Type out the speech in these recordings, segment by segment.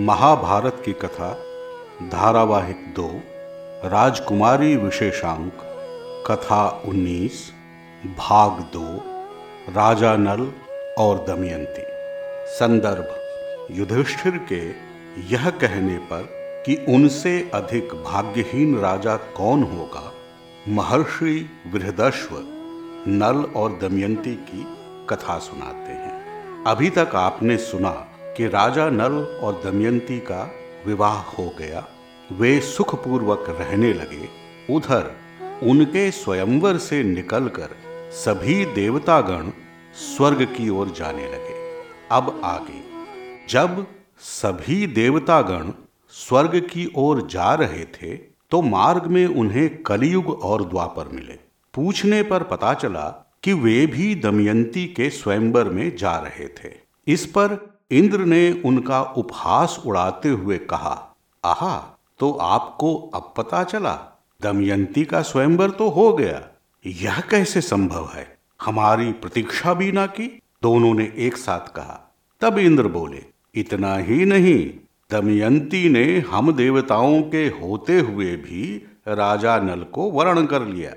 महाभारत की कथा, धारावाहिक दो, राजकुमारी विशेषांक, कथा 19 भाग दो, राजा नल और दमयंती। संदर्भ, युधिष्ठिर के यह कहने पर कि उनसे अधिक भाग्यहीन राजा कौन होगा, महर्षि बृहदश्व नल और दमयंती की कथा सुनाते हैं। अभी तक आपने सुना कि राजा नल और दमयंती का विवाह हो गया। वे सुखपूर्वक रहने लगे। उधर उनके स्वयंवर से निकलकर सभी देवतागण स्वर्ग की ओर जाने लगे। अब आगे, जब सभी देवतागण स्वर्ग की ओर जा रहे थे तो मार्ग में उन्हें कलयुग और द्वापर मिले। पूछने पर पता चला कि वे भी दमयंती के स्वयंवर में जा रहे थे। इस पर इंद्र ने उनका उपहास उड़ाते हुए कहा, आहा तो आपको अब पता चला, दमयंती का स्वयंवर तो हो गया। यह कैसे संभव है? हमारी प्रतीक्षा भी ना की? दोनों ने एक साथ कहा। तब इंद्र बोले, इतना ही नहीं, दमयंती ने हम देवताओं के होते हुए भी राजा नल को वर्ण कर लिया।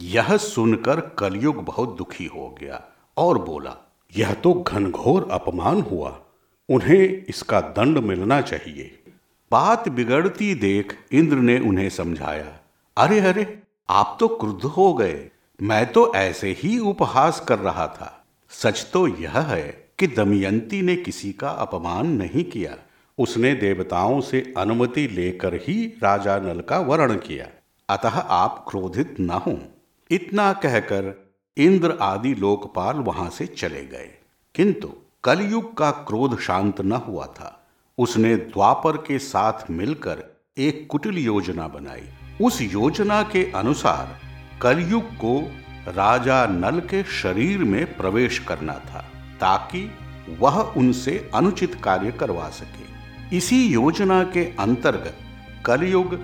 यह सुनकर कलयुग बहुत दुखी हो गया और बोला, यह तो घनघोर अपमान हुआ। उन्हें इसका दंड मिलना चाहिए। बात बिगड़ती देख इंद्र ने उन्हें समझाया, अरे अरे, आप तो क्रुद्ध हो गए। मैं तो ऐसे ही उपहास कर रहा था। सच तो यह है कि दमयंती ने किसी का अपमान नहीं किया। उसने देवताओं से अनुमति लेकर ही राजा नल का वर्ण किया। अतः आप क्रोधित न हों। इतना कहकर इंद्र आदि लोकपाल वहाँ से चले गए। किंतु कलयुग का क्रोध शांत न हुआ था। उसने द्वापर के साथ मिलकर एक कुटिल योजना बनाई। उस योजना के अनुसार कलयुग को राजा नल के शरीर में प्रवेश करना था, ताकि वह उनसे अनुचित कार्य करवा सके। इसी योजना के अंतर्गत कलयुग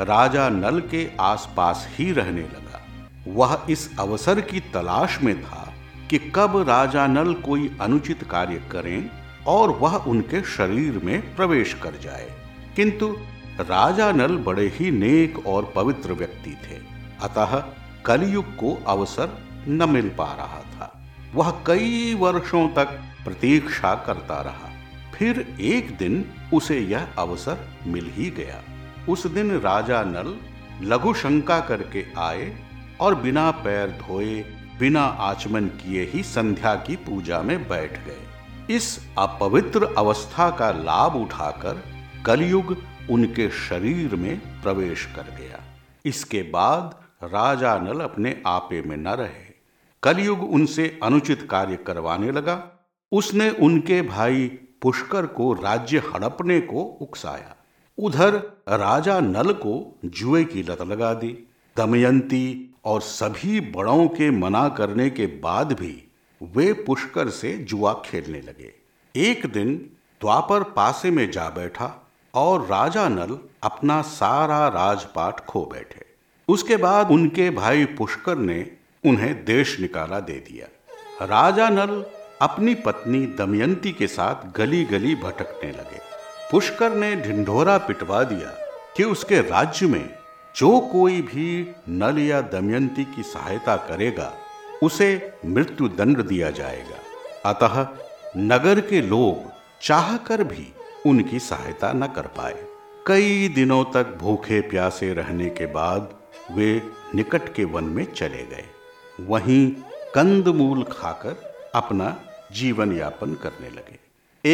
राजा नल के आसपास ही रहने लगा। वह इस अवसर की तलाश में था कि कब राजा नल कोई अनुचित कार्य करें और वह उनके शरीर में प्रवेश कर जाए। किंतु राजा नल बड़े ही नेक और पवित्र व्यक्ति थे। अतः कलयुग को अवसर न मिल पा रहा था। वह कई वर्षों तक प्रतीक्षा करता रहा। फिर एक दिन उसे यह अवसर मिल ही गया। उस दिन राजा नल लघु शंका करके आए और बिना पैर धोए बिना आचमन किए ही संध्या की पूजा में बैठ गए। इस अपवित्र अवस्था का लाभ उठाकर कलयुग उनके शरीर में प्रवेश कर गया। इसके बाद राजा नल अपने आपे में न रहे। कलयुग उनसे अनुचित कार्य करवाने लगा। उसने उनके भाई पुष्कर को राज्य हड़पने को उकसाया। उधर राजा नल को जुए की लत लगा दी। दमयंती और सभी बड़ों के मना करने के बाद भी वे पुष्कर से जुआ खेलने लगे। एक दिन द्वापर पासे में जा बैठा और राजा नल अपना सारा राजपाट खो बैठे। उसके बाद उनके भाई पुष्कर ने उन्हें देश निकाला दे दिया। राजा नल अपनी पत्नी दमयंती के साथ गली गली भटकने लगे। पुष्कर ने ढिंढोरा पिटवा दिया कि उसके राज्य में जो कोई भी नल या दमयंती की सहायता करेगा, उसे मृत्यु दंड दिया जाएगा। अतः नगर के लोग चाहकर भी उनकी सहायता न कर पाए। कई दिनों तक भूखे प्यासे रहने के बाद वे निकट के वन में चले गए। वहीं कंदमूल खाकर अपना जीवन यापन करने लगे।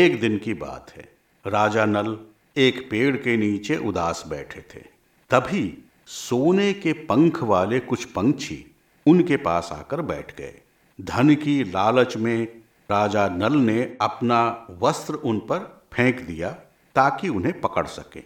एक दिन की बात है, राजा नल एक पेड़ के नीचे उदास बैठे थे। तभी सोने के पंख वाले कुछ पंछी उनके पास आकर बैठ गए। धन की लालच में राजा नल ने अपना वस्त्र उन पर फेंक दिया ताकि उन्हें पकड़ सके।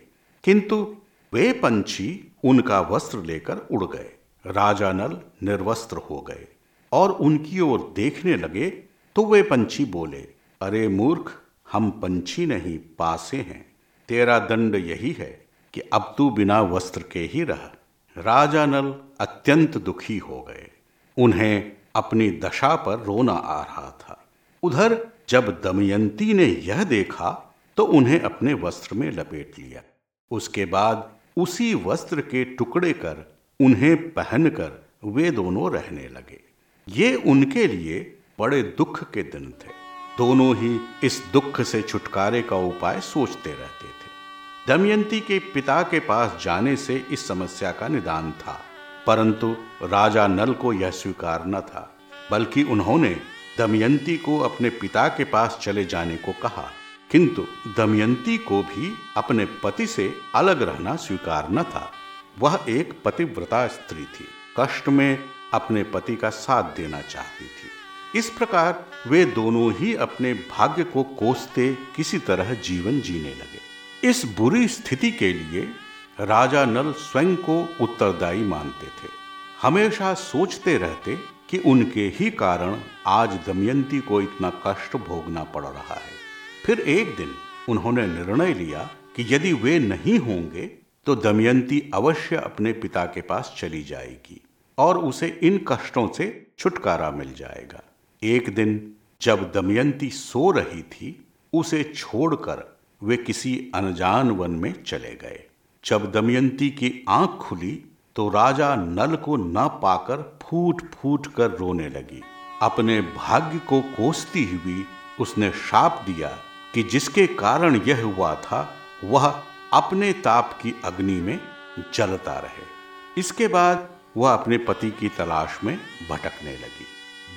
किंतु वे पंछी उनका वस्त्र लेकर उड़ गए। राजा नल निर्वस्त्र हो गए और उनकी ओर देखने लगे तो वे पंछी बोले, अरे मूर्ख, हम पंछी नहीं, पासे हैं। तेरा दंड यही है कि अब तू बिना वस्त्र के ही रह। राजा नल अत्यंत दुखी हो गए। उन्हें अपनी दशा पर रोना आ रहा था। उधर जब दमयंती ने यह देखा तो उन्हें अपने वस्त्र में लपेट लिया। उसके बाद उसी वस्त्र के टुकड़े कर उन्हें पहनकर वे दोनों रहने लगे। ये उनके लिए बड़े दुख के दिन थे। दोनों ही इस दुख से छुटकारे का उपाय सोचते रहते थे। दमयंती के पिता के पास जाने से इस समस्या का निदान था। परंतु राजा नल को यह स्वीकार न था, बल्कि उन्होंने दमयंती को अपने पिता के पास चले जाने को कहा। किंतु दमयंती को भी अपने पति से अलग रहना स्वीकार न था। वह एक पतिव्रता स्त्री थी। कष्ट में अपने पति का साथ देना चाहती थी। इस प्रकार वे दोनों ही अपने भाग्य को कोसते किसी तरह जीवन जीने लगे। इस बुरी स्थिति के लिए राजा नल स्वयं को उत्तरदायी मानते थे। हमेशा सोचते रहते कि उनके ही कारण आज दमयंती को इतना कष्ट भोगना पड़ रहा है। फिर एक दिन उन्होंने निर्णय लिया कि यदि वे नहीं होंगे तो दमयंती अवश्य अपने पिता के पास चली जाएगी और उसे इन कष्टों से छुटकारा मिल जाएगा। एक दिन जब दमयंती सो रही थी, उसे छोड़कर वे किसी अनजान वन में चले गए। जब दमयंती की आँख खुली तो राजा नल को न पाकर फूट फूट कर रोने लगी। अपने भाग्य को कोसती हुई उसने शाप दिया कि जिसके कारण यह हुआ था, वह अपने ताप की अग्नि में जलता रहे। इसके बाद वह अपने पति की तलाश में भटकने लगी।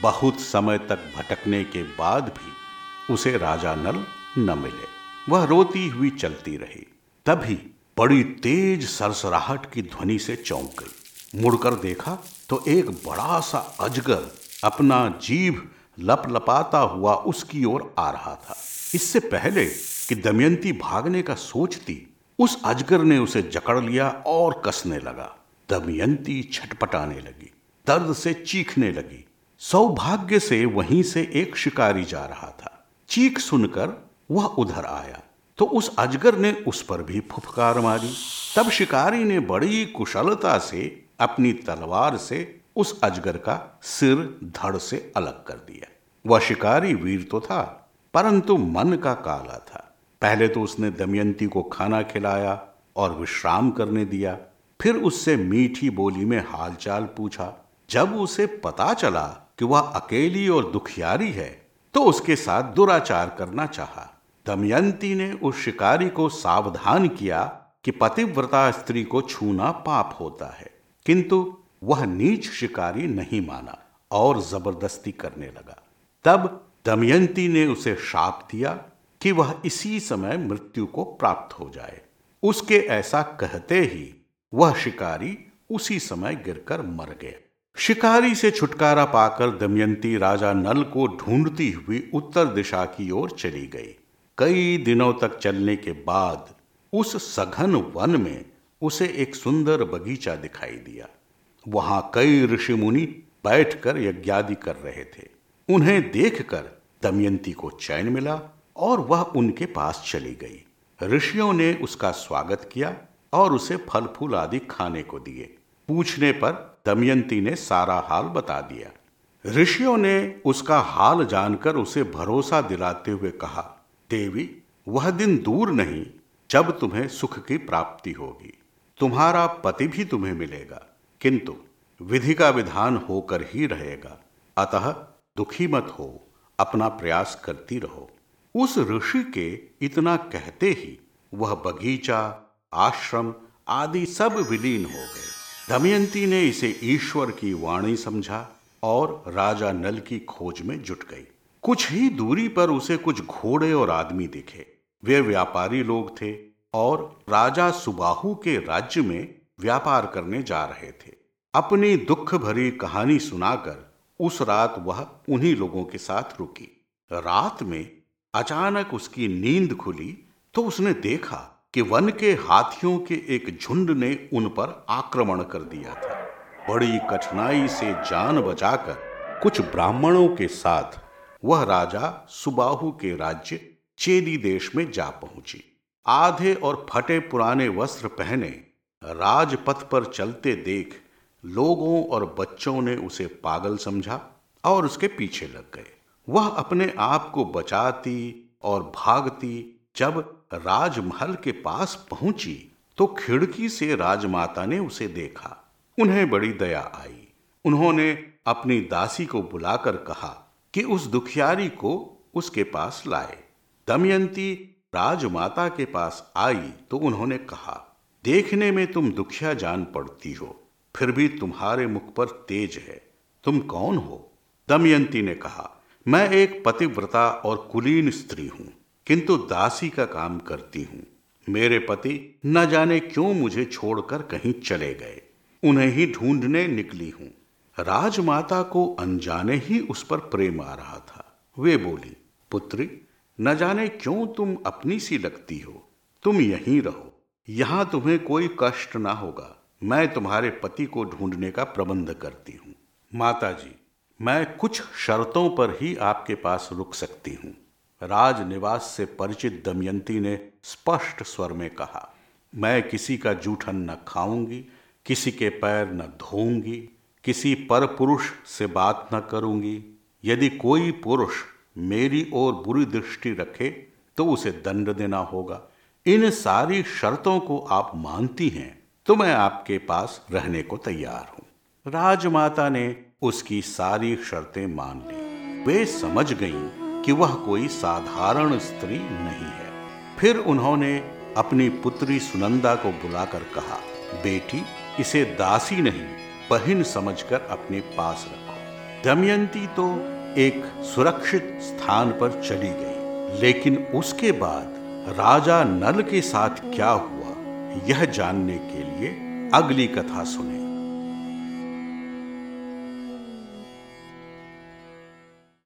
बहुत समय तक भटकने के बाद भी उसे राजा नल न मिले। वह रोती हुई चलती रही। तभी बड़ी तेज सरसराहट की ध्वनि से चौंक गई। मुड़कर देखा तो एक बड़ा सा अजगर अपना जीभ लपलपाता हुआ उसकी ओर आ रहा था। इससे पहले कि दमयंती भागने का सोचती, उस अजगर ने उसे जकड़ लिया और कसने लगा। दमयंती छटपटाने लगी, दर्द से चीखने लगी। सौभाग्य से वहीं से एक शिकारी जा रहा था। चीख सुनकर वह उधर आया। तो उस अजगर ने उस पर भी फुफकार मारी। तब शिकारी ने बड़ी कुशलता से अपनी तलवार से उस अजगर का सिर धड़ से अलग कर दिया। वह शिकारी वीर तो था, परंतु मन का काला था। पहले तो उसने दमयंती को खाना खिलाया और विश्राम करने दिया। फिर उससे मीठी बोली में हालचाल पूछा। जब उसे पता चला कि वह अकेली और दुखियारी है तो उसके साथ दुराचार करना चाहा। दमयंती ने उस शिकारी को सावधान किया कि पतिव्रता स्त्री को छूना पाप होता है। किंतु वह नीच शिकारी नहीं माना और ज़बरदस्ती करने लगा। तब दमयंती ने उसे शाप दिया कि वह इसी समय मृत्यु को प्राप्त हो जाए। उसके ऐसा कहते ही वह शिकारी उसी समय गिरकर मर गया। शिकारी से छुटकारा पाकर दमयंती राजा नल को ढूंढती हुई उत्तर दिशा की ओर चली गई। कई दिनों तक चलने के बाद उस सघन वन में उसे एक सुंदर बगीचा दिखाई दिया। वहाँ कई ऋषि मुनि बैठकर यज्ञादि कर रहे थे। उन्हें देखकर दमयंती को चैन मिला और वह उनके पास चली गई। ऋषियों ने उसका स्वागत किया और उसे फल फूल आदि खाने को दिए। पूछने पर दमयंती ने सारा हाल बता दिया। ऋषियों ने उसका हाल जानकर उसे भरोसा दिलाते हुए कहा देवी, वह दिन दूर नहीं, जब तुम्हें सुख की प्राप्ति होगी। तुम्हारा पति भी तुम्हें मिलेगा, किंतु विधि का विधान होकर ही रहेगा। अतः दुखी मत हो, अपना प्रयास करती रहो। उस ऋषि के इतना कहते ही वह बगीचा, आश्रम आदि सब विलीन हो गए। दमयंती ने इसे ईश्वर की वाणी समझा और राजा नल की खोज में जुट गई। कुछ ही दूरी पर उसे कुछ घोड़े और आदमी दिखे। वे व्यापारी लोग थे और राजा सुबाहु के राज्य में व्यापार करने जा रहे थे। अपनी दुख भरी कहानी सुनाकर उस रात वह उन्हीं लोगों के साथ रुकी। रात में अचानक उसकी नींद खुली तो उसने देखा कि वन के हाथियों के एक झुंड ने उन पर आक्रमण कर दिया था। बड़ी कठिनाई से जान बचाकर कुछ ब्राह्मणों के साथ वह राजा सुबाहु के राज्य चेदी देश में जा पहुँची। आधे और फटे पुराने वस्त्र पहने राजपथ पर चलते देख लोगों और बच्चों ने उसे पागल समझा और उसके पीछे लग गए। वह अपने आप को बचाती और भागती जब राजमहल के पास पहुँची तो खिड़की से राजमाता ने उसे देखा। उन्हें बड़ी दया आई। उन्होंने अपनी दासी को बुलाकर कहा कि उस दुखियारी को उसके पास लाए। दमयंती राजमाता के पास आई तो उन्होंने कहा, देखने में तुम दुखिया जान पड़ती हो, फिर भी तुम्हारे मुख पर तेज है। तुम कौन हो? दमयंती ने कहा, मैं एक पतिव्रता और कुलीन स्त्री हूँ, किंतु दासी का काम करती हूँ। मेरे पति न जाने क्यों मुझे छोड़कर कहीं चले गए। उन्हें ही ढूँढने निकली हूँ। राजमाता को अनजाने ही उस पर प्रेम आ रहा था। वे बोली, पुत्री, न जाने क्यों तुम अपनी सी लगती हो। तुम यहीं रहो। यहाँ तुम्हें कोई कष्ट ना होगा। मैं तुम्हारे पति को ढूँढने का प्रबंध करती हूँ। माता जी मैं कुछ शर्तों पर ही आपके पास रुक सकती हूँ। राजनिवास से परिचित दमयंती ने स्पष्ट स्वर में कहा, मैं किसी का जूठन न खाऊँगी, किसी के पैर न धोऊँगी किसी पर पुरुष से बात न करूँगी। यदि कोई पुरुष मेरी ओर बुरी दृष्टि रखे तो उसे दंड देना होगा। इन सारी शर्तों को आप मानती हैं तो मैं आपके पास रहने को तैयार हूँ। राजमाता ने उसकी सारी शर्तें मान ली। वे समझ गईं कि वह कोई साधारण स्त्री नहीं है। फिर उन्होंने अपनी पुत्री सुनंदा को बुलाकर कहा, बेटी, इसे दासी नहीं बहन समझकर अपने पास रखो। दमयंती तो एक सुरक्षित स्थान पर चली गई, लेकिन उसके बाद राजा नल के साथ क्या हुआ, यह जानने के लिए अगली कथा सुने।